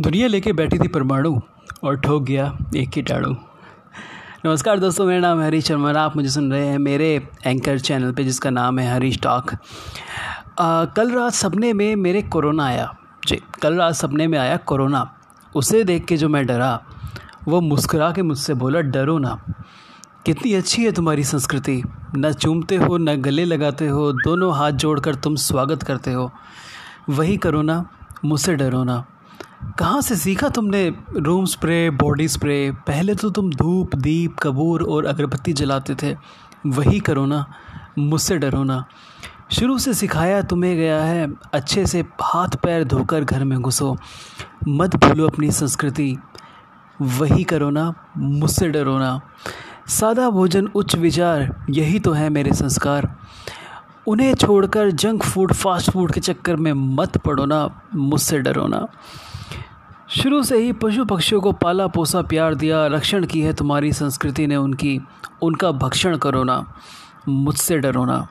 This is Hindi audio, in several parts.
दुनिया लेके बैठी थी परमाणु और ठोक गया एक कीटाणु। नमस्कार दोस्तों, मेरा नाम हरीश शर्मा आप मुझे सुन रहे हैं मेरे एंकर चैनल पे, जिसका नाम है हरीश टॉक कल रात सपने में मेरे कोरोना आया। जी, कल रात सपने में आया कोरोना। उसे देख के जो मैं डरा, वो मुस्कुरा के मुझसे बोला, डरो ना। कितनी अच्छी है तुम्हारी संस्कृति। न चूमते हो, न गले लगाते हो, दोनों हाथ जोड़कर तुम स्वागत करते हो। वही करो ना, मुझसे डरो ना। कहाँ से सीखा तुमने रूम स्प्रे, बॉडी स्प्रे? पहले तो तुम धूप, दीप, कबूर और अगरबत्ती जलाते थे। वही करो ना, मुझसे डरो ना। शुरू से सिखाया तुम्हें गया है, अच्छे से हाथ पैर धोकर घर में घुसो। मत भूलो अपनी संस्कृति। वही करो ना, मुझसे डरो ना। सादा भोजन, उच्च विचार, यही तो है मेरे संस्कार। उन्हें छोड़कर जंक फ़ूड, फास्ट फ़ूड के चक्कर में मत पड़ो ना, मुझसे डरो ना। शुरू से ही पशु पक्षियों को पाला पोसा प्यार दिया, रक्षण की है तुम्हारी संस्कृति ने उनकी, उनका भक्षण करो ना, मुझसे डरो ना।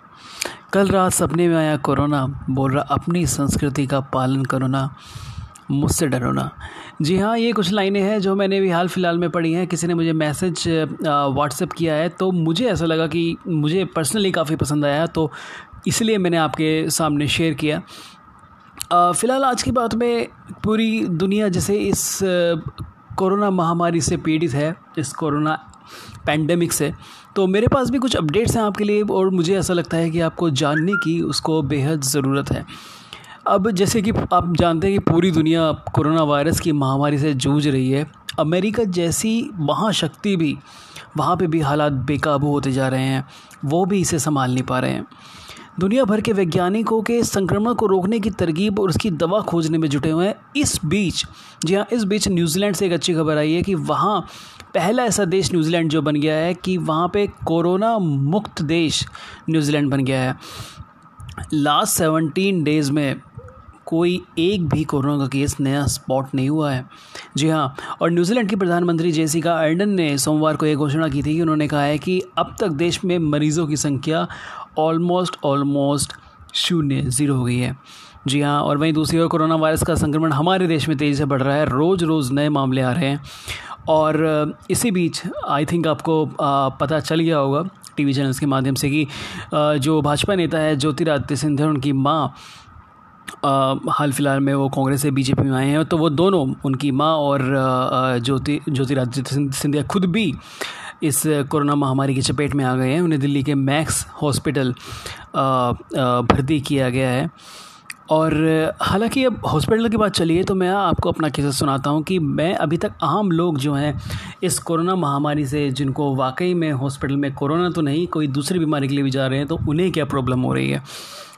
कल रात सपने में आया कोरोना, बोल रहा, अपनी संस्कृति का पालन करो ना, मुझसे डरो ना। जी हाँ ये कुछ लाइनें हैं जो मैंने भी हाल फ़िलहाल में पढ़ी हैं। किसी ने मुझे मैसेज व्हाट्सएप किया है तो मुझे ऐसा लगा कि मुझे पर्सनली काफ़ी पसंद आया तो इसलिए मैंने आपके सामने शेयर किया। फ़िलहाल आज की बात में पूरी दुनिया जैसे इस कोरोना महामारी से पीड़ित है, इस कोरोना पैंडमिक से। तो मेरे पास भी कुछ अपडेट्स हैं आपके लिए और मुझे ऐसा लगता है कि आपको जानने की उसको बेहद ज़रूरत है। अब जैसे कि आप जानते हैं कि पूरी दुनिया कोरोना वायरस की महामारी से जूझ रही है। अमेरिका जैसी महाशक्ति भी, वहाँ पे भी हालात बेकाबू होते जा रहे हैं, वो भी इसे संभाल नहीं पा रहे हैं। दुनिया भर के वैज्ञानिकों के संक्रमण को रोकने की तरकीब और उसकी दवा खोजने में जुटे हुए हैं। इस बीच, जी हाँ इस बीच न्यूजीलैंड से एक अच्छी खबर आई है कि वहाँ पहला ऐसा देश न्यूजीलैंड जो बन गया है कि वहाँ पे कोरोना मुक्त देश न्यूजीलैंड बन गया है। लास्ट सेवनटीन डेज़ में कोई एक भी कोरोना का केस नया स्पॉट नहीं हुआ है। जी हाँ और न्यूजीलैंड की प्रधानमंत्री जेसिका अर्डन ने सोमवार को यह घोषणा की थी कि उन्होंने कहा है कि अब तक देश में मरीज़ों की संख्या ऑलमोस्ट ऑलमोस्ट शून्य ज़ीरो हो गई है। जी हाँ और वहीं दूसरी ओर कोरोना वायरस का संक्रमण हमारे देश में तेज़ी से बढ़ रहा है। रोज़ रोज़ नए मामले आ रहे हैं। और इसी बीच आई थिंक आपको पता चल गया होगा टीवी चैनल्स के माध्यम से कि जो भाजपा नेता है ज्योतिरादित्य सिंधिया उनकी माँ हाल फ़िलहाल में वो कांग्रेस से बीजेपी में आए हैं तो वो दोनों, उनकी माँ और ज्योति, ज्योतिरादित्य सिंधिया खुद भी इस कोरोना महामारी की चपेट में आ गए हैं। उन्हें दिल्ली के मैक्स हॉस्पिटल भर्ती किया गया है। और हालाँकि अब हॉस्पिटल की बात चलिए तो मैं आपको अपना किस्सा सुनाता हूँ कि मैं अभी तक आम लोग जो हैं इस कोरोना महामारी से, जिनको वाकई में हॉस्पिटल में कोरोना तो नहीं, कोई दूसरी बीमारी के लिए भी जा रहे हैं तो उन्हें क्या प्रॉब्लम हो रही है?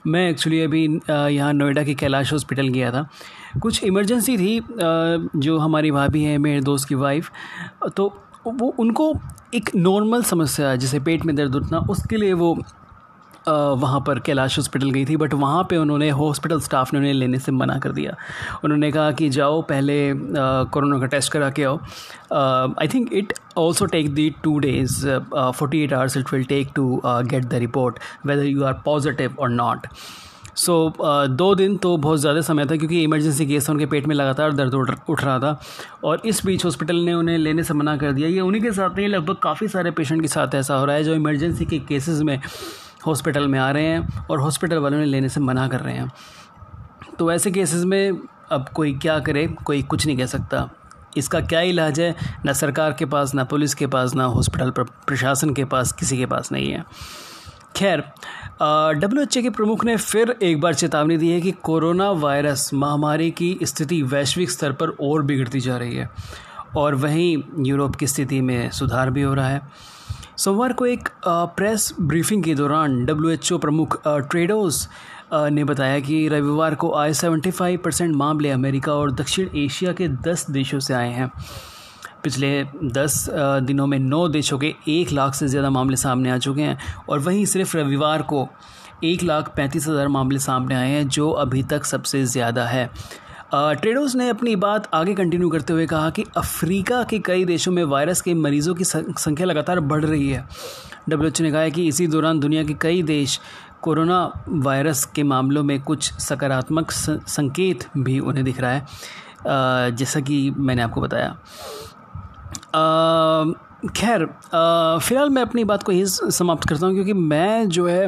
मैं एक्चुअली अभी यहाँ नोएडा के कैलाश हॉस्पिटल गया था। कुछ इमरजेंसी थी जो हमारी भाभी है, मेरे दोस्त की वाइफ तो वो, उनको एक नॉर्मल समस्या, जैसे पेट में दर्द उठना, उसके लिए वो वहाँ पर कैलाश हॉस्पिटल गई थी बट वहाँ पे उन्होंने हॉस्पिटल स्टाफ ने उन्हें लेने से मना कर दिया। उन्होंने कहा कि जाओ पहले कोरोना का टेस्ट करा के आओ। I think it also take the two days forty eight hours it will take to get the report whether you are positive और नॉट सो so, uh, दो दिन तो बहुत ज़्यादा समय था क्योंकि इमरजेंसी केस उनके पेट में लगातार दर्द उठ उठ रहा था। और इस बीच हॉस्पिटल ने उन्हें लेने से मना कर दिया। ये उन्हीं के साथ नहीं लगभग काफ़ी सारे पेशेंट के साथ ऐसा हो रहा है जो इमरजेंसी के केसेस में हॉस्पिटल में आ रहे हैं और हॉस्पिटल वालों ने लेने से मना कर रहे हैं। तो ऐसे केसेस में अब कोई क्या करे, कोई कुछ नहीं कह सकता। इसका क्या इलाज है? ना सरकार के पास, ना पुलिस के पास, ना हॉस्पिटल प्रशासन के पास, किसी के पास नहीं है। खैर डब्ल्यू एच के प्रमुख ने फिर एक बार चेतावनी दी है कि कोरोना वायरस महामारी की स्थिति वैश्विक स्तर पर और बिगड़ती जा रही है और वहीं यूरोप की स्थिति में सुधार भी हो रहा है। सोमवार को एक प्रेस ब्रीफिंग के दौरान डब्ल्यू प्रमुख ट्रेडोस ने बताया कि रविवार को आए 75 परसेंट मामले अमेरिका और दक्षिण एशिया के 10 देशों से आए हैं। पिछले दस दिनों में नौ देशों के एक लाख से ज़्यादा मामले सामने आ चुके हैं और वहीं सिर्फ़ रविवार को एक लाख पैंतीस हज़ार मामले सामने आए हैं, जो अभी तक सबसे ज़्यादा है। ट्रेडोस ने अपनी बात आगे कंटिन्यू करते हुए कहा कि अफ्रीका के कई देशों में वायरस के मरीजों की संख्या लगातार बढ़ रही है। डब्ल्यू ने कहा है कि इसी दौरान दुनिया के कई देश कोरोना वायरस के मामलों में कुछ सकारात्मक संकेत भी उन्हें दिख रहा है। जैसा कि मैंने आपको बताया। खैर फ़िलहाल मैं अपनी बात को यही समाप्त करता हूँ क्योंकि मैं जो है,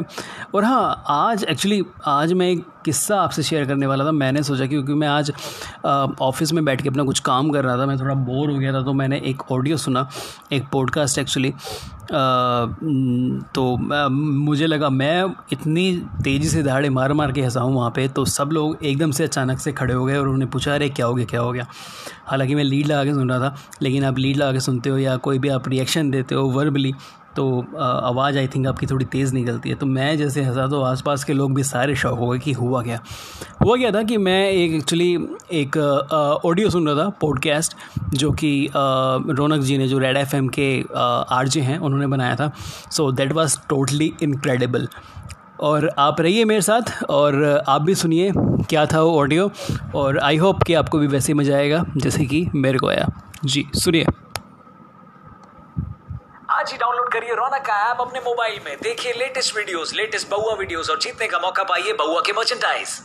और हाँ आज एक्चुअली आज मैं एक किस्सा आपसे शेयर करने वाला था। मैंने सोचा क्योंकि मैं आज ऑफ़िस में बैठ के अपना कुछ काम कर रहा था, मैं थोड़ा बोर हो गया था तो मैंने एक ऑडियो सुना, एक पॉडकास्ट एक्चुअली तो मुझे लगा मैं इतनी तेज़ी से दहाड़े मार मार के हंसाऊँ वहाँ पे तो सब लोग एकदम से अचानक से खड़े हो गए और उन्होंने पूछा, अरे, क्या हो गया, क्या हो गया? हालाँकि मैं लीड लगा के सुन रहा था, लेकिन आप लीड लगा के सुनते हो या कोई भी आप रिएक्शन देते हो वर्बली तो आवाज़ आई थिंक आपकी थोड़ी तेज़ निकलती है। तो मैं जैसे हंसा तो आसपास के लोग भी सारे शौक हो गए कि हुआ क्या। हुआ क्या था कि मैं एक एक्चुअली एक ऑडियो सुन रहा था पॉडकास्ट जो कि रौनक जी ने, जो रेड एफएम के आरजे हैं, उन्होंने बनाया था। So that was totally incredible और आप रहिए मेरे साथ, और आप भी सुनिए क्या था वो ऑडियो और आई होप कि आपको भी वैसे ही मज़ा आएगा, जैसे कि मेरे को आया। जी, सुनिए आज ही करिए रौनक का ऐप अपने मोबाइल में। देखिए latest videos, latest Bauaa videos और जीतने का मौका पाइए बउआ के मर्चेंडाइज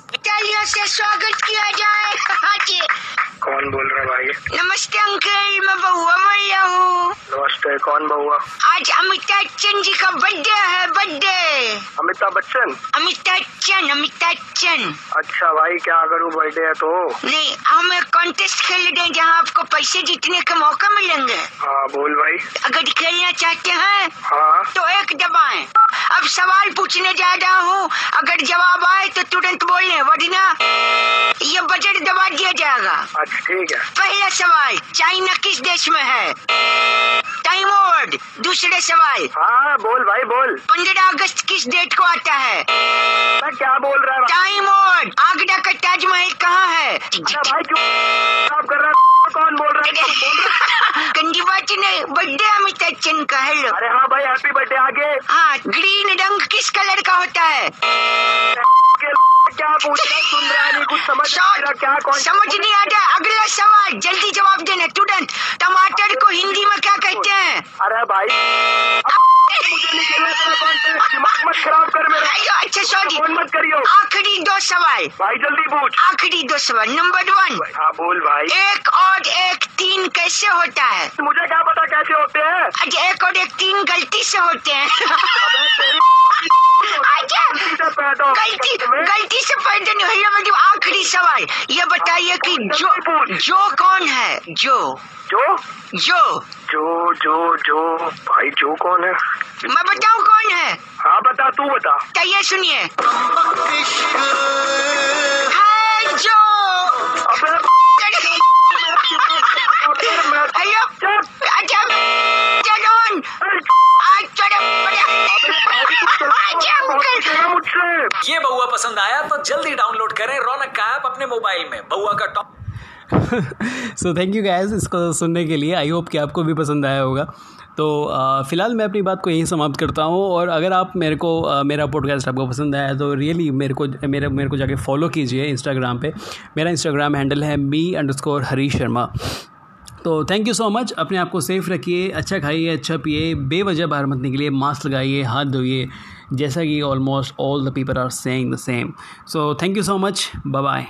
से स्वागत किया जाए कौन बोल रहा भाई? नमस्ते अंकल मैं बउआ मैया हूँ। नमस्ते कौन बउआ आज अमिताभ बच्चन जी का बर्थडे है बर्थडे अमिताभ बच्चन? अमिताभ बच्चन अमिताभ बच्चन। अच्छा भाई क्या करूँ बर्थडे है तो? नहीं हम एक कॉन्टेस्ट खेल रहे हैं जहाँ आपको पैसे जीतने का मौका मिलेंगे। हाँ बोल भाई। अगर खेलना चाहते हैं हाँ। तो एक दबाए अब सवाल पूछने जा रहा हूँ। अगर जवाब आए तो तुरंत बोलने वरना ये बजट दबा दिया जाएगा। अच्छा ठीक है। पहला सवाल चाइना किस देश में है? टाइम वर्ड दूसरे सवाल। हाँ बोल भाई बोल। पंद्रह अगस्त किस डेट को आता है? मैं क्या बोल रहा है? टाइम वर्ड आगरा का ताजमहल कहाँ है? अच्छा भाई क्यों कर रहा कौन बोल रहा है? बर्थडे अमित बच्चन का हेलो अरे हाँ भाई हैप्पी बर्थडे आगे। हाँ ग्रीन रंग किस कलर का होता है? क्या पूछ रहा सुन रहा है कुछ समझ रहा क्या कौन समझ नहीं आ रहा। अगला सवाल जल्दी जवाब देना तुरंत टमाटर को हिंदी में क्या कहते हैं? अरे भाई मुझे नहीं खेलना तेरा कॉन्टेस्ट दिमाग मत खराब कर मेरा अयो, अच्छा सॉरी फ़ोन मत करियो आखिरी दो सवाल भाई जल्दी पूछ। आखिरी दो सवाल। नंबर वन हाँ बोल भाई। एक और एक तीन कैसे होता है? मुझे क्या पता कैसे होते हैं? अच्छा एक और एक तीन गलती से होते हैं। अच्छा हो। गलती गलती से पैदा नहीं हुई मतलब आखिरी सवाल। ये बताइए कि जो जो कौन है? जो जो? जो? जो जो जो। भाई जो कौन है? मैं बताऊँ कौन है? हाँ बता तू बता। तो ये सुनिए। है जो। अबे मैं हेलो अच्छा अच्छा ये बउआ पसंद आया तो जल्दी डाउनलोड करें रौनक का ऐप अपने मोबाइल में। बउआ का top so thank you guys इसको सुनने के लिए. आई होप कि आपको भी पसंद आया होगा. तो फ़िलहाल मैं अपनी बात को यहीं समाप्त करता हूँ और अगर आप मेरे को आ, मेरा पॉडकास्ट आपको पसंद आया तो रियली मेरे को मेरे मेरे को जाके फॉलो कीजिए इंस्टाग्राम पे. मेरा इंस्टाग्राम हैंडल है me underscore Harish Sharma. तो थैंक यू सो मच अपने आप को सेफ़ रखिए अच्छा खाइए अच्छा पिए बेवजह बाहर मत निकलिए मास्क लगाइए हाथ धोइए जैसा कि almost all the people are saying the same so thank you so much bye bye